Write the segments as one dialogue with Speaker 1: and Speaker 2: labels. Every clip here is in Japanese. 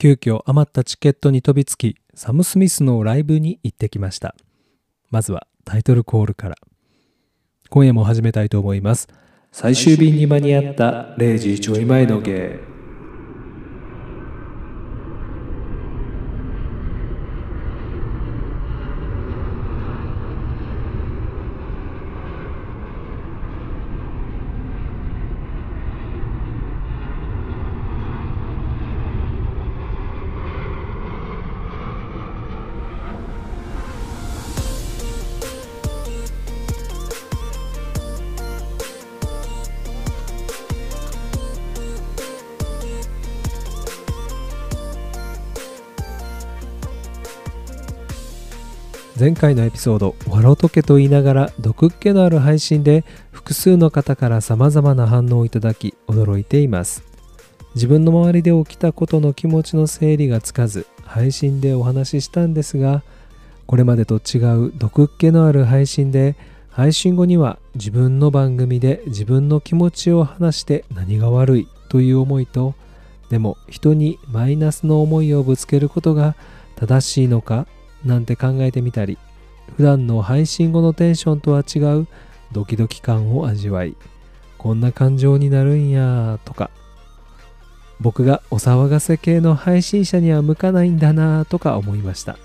Speaker 1: 急遽余ったチケットに飛びつきサム・スミスのライブに行ってきました。まずはタイトルコールから。今夜も始めたいと思います。最終便に間に合った0時ちょい前の芸。前回のエピソード「笑とけ」と言いながら毒っ気のある配信で複数の方から様々な反応をいただき驚いています。自分の周りで起きたことの気持ちの整理がつかず配信でお話ししたんですがこれまでと違う毒っ気のある配信で配信後には自分の番組で自分の気持ちを話して何が悪いという思いとでも人にマイナスの思いをぶつけることが正しいのかなんて考えてみたり普段の配信後のテンションとは違うドキドキ感を味わいこんな感情になるんやとか。僕がお騒がせ系の配信者には向かないんだなとか思いました。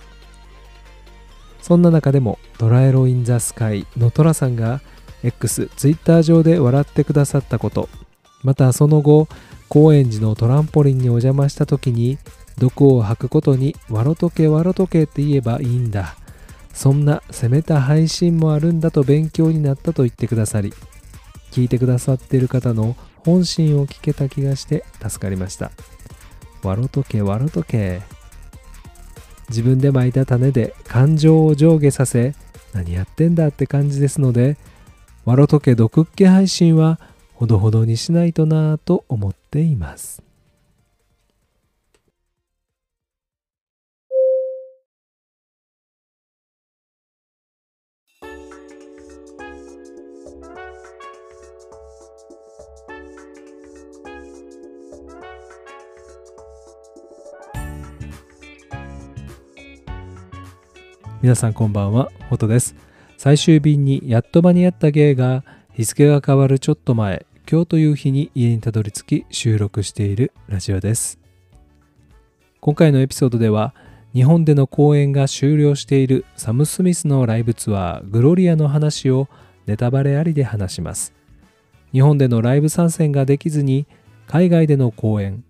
Speaker 1: そんな中でもトラエロ・イン・ザ・スカイのトラさんが X、Twitter 上で笑ってくださったことまたその後高円寺のトランポリンにお邪魔した時に毒を吐くことに「わろとけわろとけ」って言えばいいんだ。そんな攻めた配信もあるんだと勉強になったと言ってくださり聞いてくださっている方の本心を聞けた気がして助かりました。わろとけわろとけ。自分でまいた種で感情を上下させ何やってんだって感じですのでわろとけ毒っ気配信はほどほどにしないとなぁと思っています。皆さんこんばんは、ホトです。最終便にやっと間に合った芸が日付が変わるちょっと前、今日という日に家にたどり着き収録しているラジオです。今回のエピソードでは、日本での公演が終了しているサム・スミスのライブツアーグロリアの話をネタバレありで話します。日本でのライブ参戦ができずに海外での公演、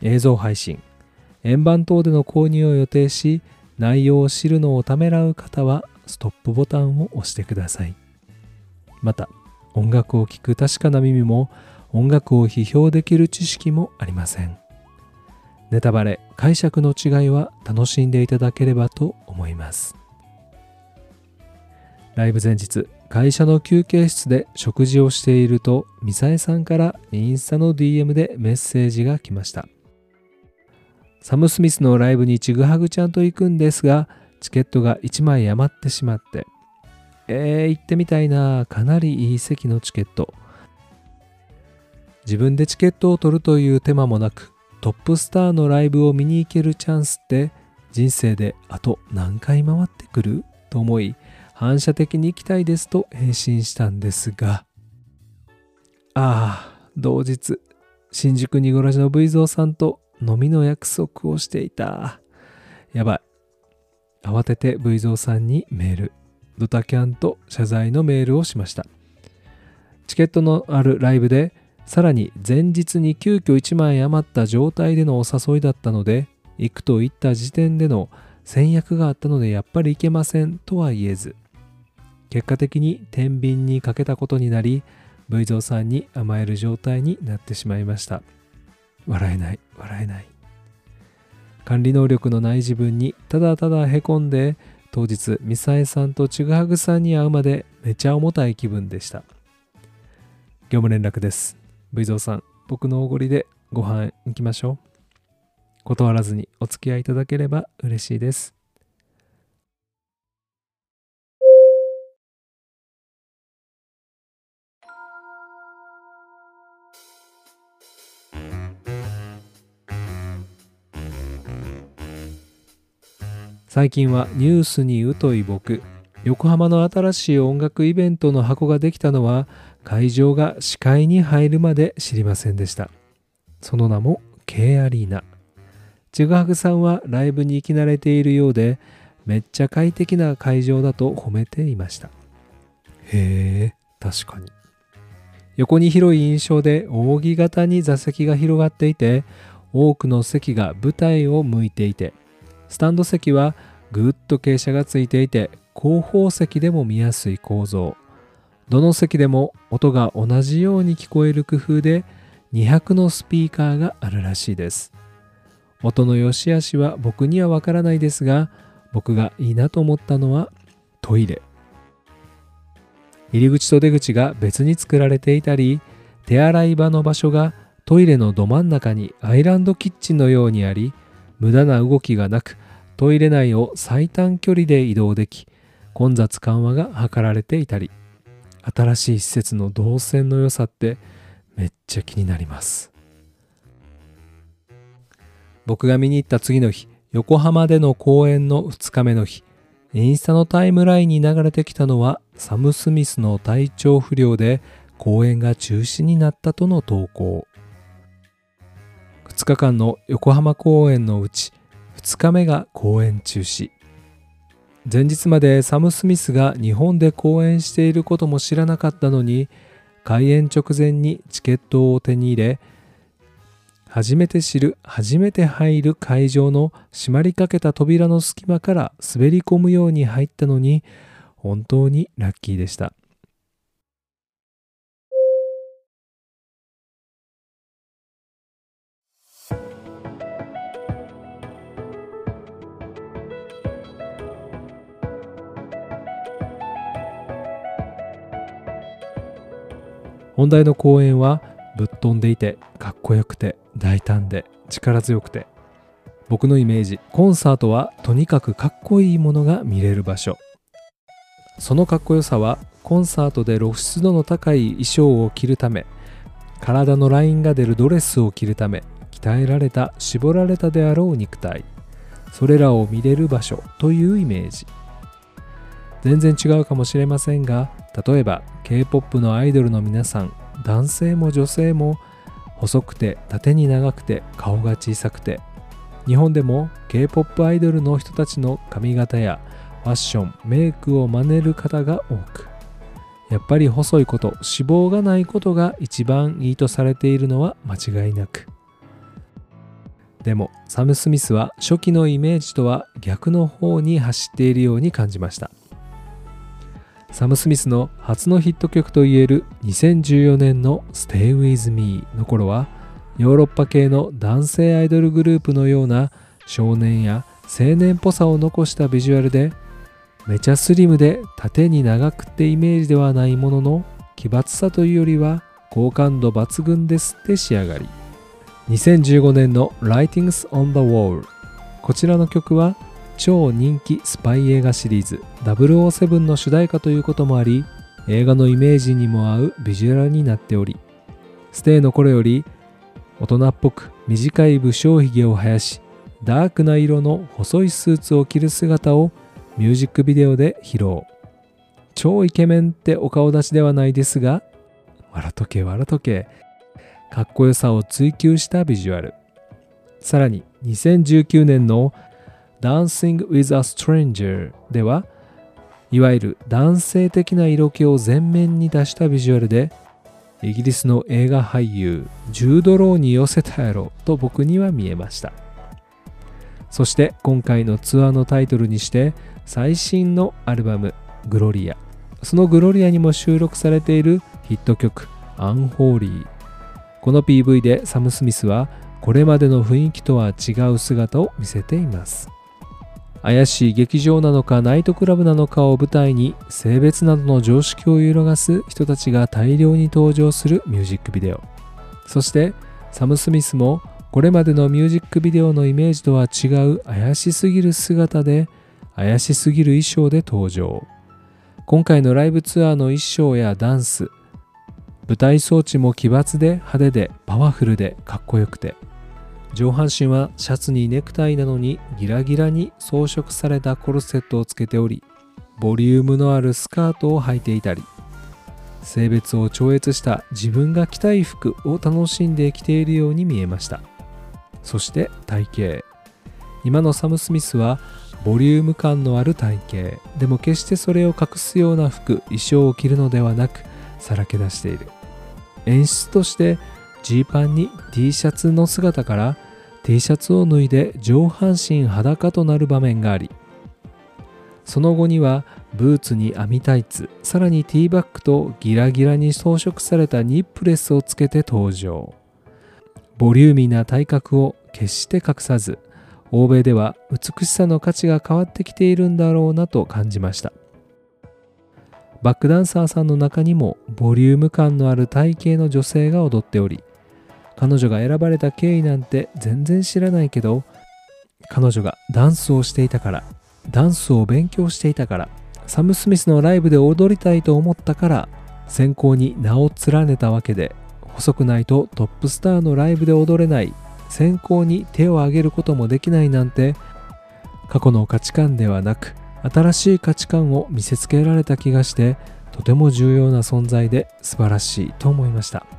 Speaker 1: 映像配信、円盤等での購入を予定し内容を知るのをためらう方はストップボタンを押してください。また、音楽を聴く確かな耳も音楽を批評できる知識もありません。ネタバレ、解釈の違いは楽しんでいただければと思います。ライブ前日、会社の休憩室で食事をしていると、ミサエさんからインスタの DM でメッセージが来ました。サム・スミスのライブにちぐはぐちゃんと行くんですが、チケットが1枚余ってしまって、えー、行ってみたいな、かなりいい席のチケット。自分でチケットを取るという手間もなく、トップスターのライブを見に行けるチャンスって人生であと何回回ってくる？と思い、反射的に行きたいですと返信したんですが、ああ、同日、新宿にごらじの V 蔵さんと飲みの約束をしていた。やばい。慌てて V 蔵さんにメール。ドタキャンと謝罪のメールをしました。チケットのあるライブで、さらに前日に急遽1枚余った状態でのお誘いだったので、行くと言った時点での戦略があったのでやっぱり行けませんとは言えず、結果的に天秤にかけたことになり、V 蔵さんに甘える状態になってしまいました。笑えない笑えない。管理能力のない自分にただただへこんで当日ミサエさんとちぐはぐさんに会うまでめちゃ重たい気分でした。業務連絡です。V 蔵さん僕のおごりでご飯行きましょう。断らずにお付き合いいただければ嬉しいです。最近はニュースに疎い僕。横浜の新しい音楽イベントの箱ができたのは会場が視界に入るまで知りませんでした。その名も K アリーナ。ちぐはぐさんはライブに行き慣れているようでめっちゃ快適な会場だと褒めていました。へえ確かに。横に広い印象で扇形に座席が広がっていて多くの席が舞台を向いていてスタンド席はぐっと傾斜がついていて後方席でも見やすい構造。どの席でも音が同じように聞こえる工夫で200のスピーカーがあるらしいです。音の良し悪しは僕にはわからないですが僕がいいなと思ったのはトイレ。入り口と出口が別に作られていたり手洗い場の場所がトイレのど真ん中にアイランドキッチンのようにあり無駄な動きがなくトイレ内を最短距離で移動でき混雑緩和が図られていたり新しい施設の動線の良さってめっちゃ気になります。僕が見に行った次の日横浜での公演の2日目の日インスタのタイムラインに流れてきたのはサム・スミスの体調不良で公演が中止になったとの投稿。2日間の横浜公演のうち2日目が公演中止。前日までサム・スミスが日本で公演していることも知らなかったのに開演直前にチケットを手に入れ初めて知る初めて入る会場の閉まりかけた扉の隙間から滑り込むように入ったのに本当にラッキーでした。本題の公演はぶっ飛んでいてかっこよくて大胆で力強くて。僕のイメージコンサートはとにかくかっこいいものが見れる場所。そのかっこよさはコンサートで露出度の高い衣装を着るため体のラインが出るドレスを着るため鍛えられた絞られたであろう肉体。それらを見れる場所というイメージ。全然違うかもしれませんが例えば K-POP のアイドルの皆さん男性も女性も細くて縦に長くて顔が小さくて日本でも K-POP アイドルの人たちの髪型やファッションメイクを真似る方が多くやっぱり細いこと脂肪がないことが一番いいとされているのは間違いなく。でもサム・スミスは初期のイメージとは逆の方に走っているように感じました。サム・スミスの初のヒット曲といえる2014年の Stay With Me の頃はヨーロッパ系の男性アイドルグループのような少年や青年っぽさを残したビジュアルでめちゃスリムで縦に長くってイメージではないものの奇抜さというよりは好感度抜群ですって仕上がり2015年の Writings on the Wall こちらの曲は超人気スパイ映画シリーズ007の主題歌ということもあり映画のイメージにも合うビジュアルになっておりステイの頃より大人っぽく短い武将髭を生やしダークな色の細いスーツを着る姿をミュージックビデオで披露。超イケメンってお顔立ちではないですが笑とけ笑とけかっこよさを追求したビジュアル。さらに2019年の Dancing with a Stranger ではいわゆる男性的な色気を前面に出したビジュアルでイギリスの映画俳優ジュード・ローに寄せたやろと僕には見えました。そして今回のツアーのタイトルにして最新のアルバム「グロリア」そのグロリアにも収録されているヒット曲「アンホーリー」この PV でサム・スミスはこれまでの雰囲気とは違う姿を見せています。怪しい劇場なのかナイトクラブなのかを舞台に性別などの常識を揺るがす人たちが大量に登場するミュージックビデオ。そしてサム・スミスもこれまでのミュージックビデオのイメージとは違う怪しすぎる姿で怪しすぎる衣装で登場。今回のライブツアーの衣装やダンス舞台装置も奇抜で派手でパワフルでかっこよくて上半身はシャツにネクタイなのにギラギラに装飾されたコルセットをつけておりボリュームのあるスカートを履いていたり性別を超越した自分が着たい服を楽しんで着ているように見えました。そして体型。今のサム・スミスはボリューム感のある体型。でも決してそれを隠すような服衣装を着るのではなくさらけ出している。演出としてジーパンに T シャツの姿から T シャツを脱いで上半身裸となる場面がありその後にはブーツに網タイツさらにティーバッグとギラギラに装飾されたニップレスをつけて登場。ボリューミーな体格を決して隠さず欧米では美しさの価値が変わってきているんだろうなと感じました。バックダンサーさんの中にもボリューム感のある体型の女性が踊っており彼女が選ばれた経緯なんて全然知らないけど彼女がダンスをしていたからダンスを勉強していたからサム・スミスのライブで踊りたいと思ったから選考に名を連ねたわけで細くないとトップスターのライブで踊れない選考に手を挙げることもできないなんて過去の価値観ではなく新しい価値観を見せつけられた気がしてとても重要な存在で素晴らしいと思いました。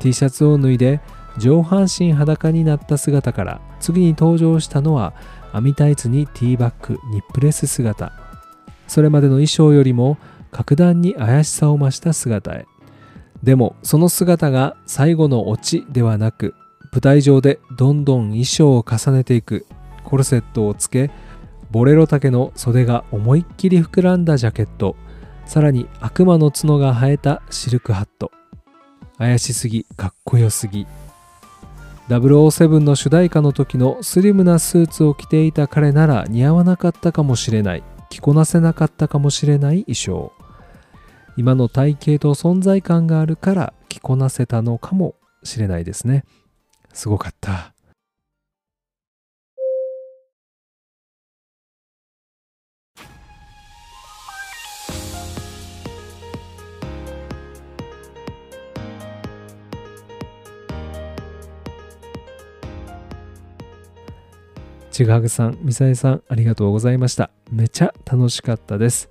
Speaker 1: T シャツを脱いで上半身裸になった姿から次に登場したのは網タイツにティーバッグニップレス姿。それまでの衣装よりも格段に怪しさを増した姿へ。でもその姿が最後のオチではなく舞台上でどんどん衣装を重ねていくコルセットをつけボレロ丈の袖が思いっきり膨らんだジャケット。さらに悪魔の角が生えたシルクハット。怪しすぎかっこよすぎ。007の主題歌の時のスリムなスーツを着ていた彼なら似合わなかったかもしれない着こなせなかったかもしれない衣装。今の体型と存在感があるから着こなせたのかもしれないですね。すごかった。ちぐはぐさん、みさえさん、ありがとうございました。めちゃ楽しかったです。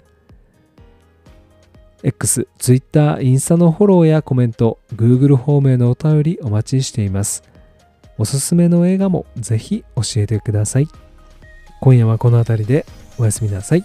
Speaker 1: X、Twitter、インスタのフォローやコメント、Google ホームへのお便りお待ちしています。おすすめの映画もぜひ教えてください。今夜はこの辺りでおやすみなさい。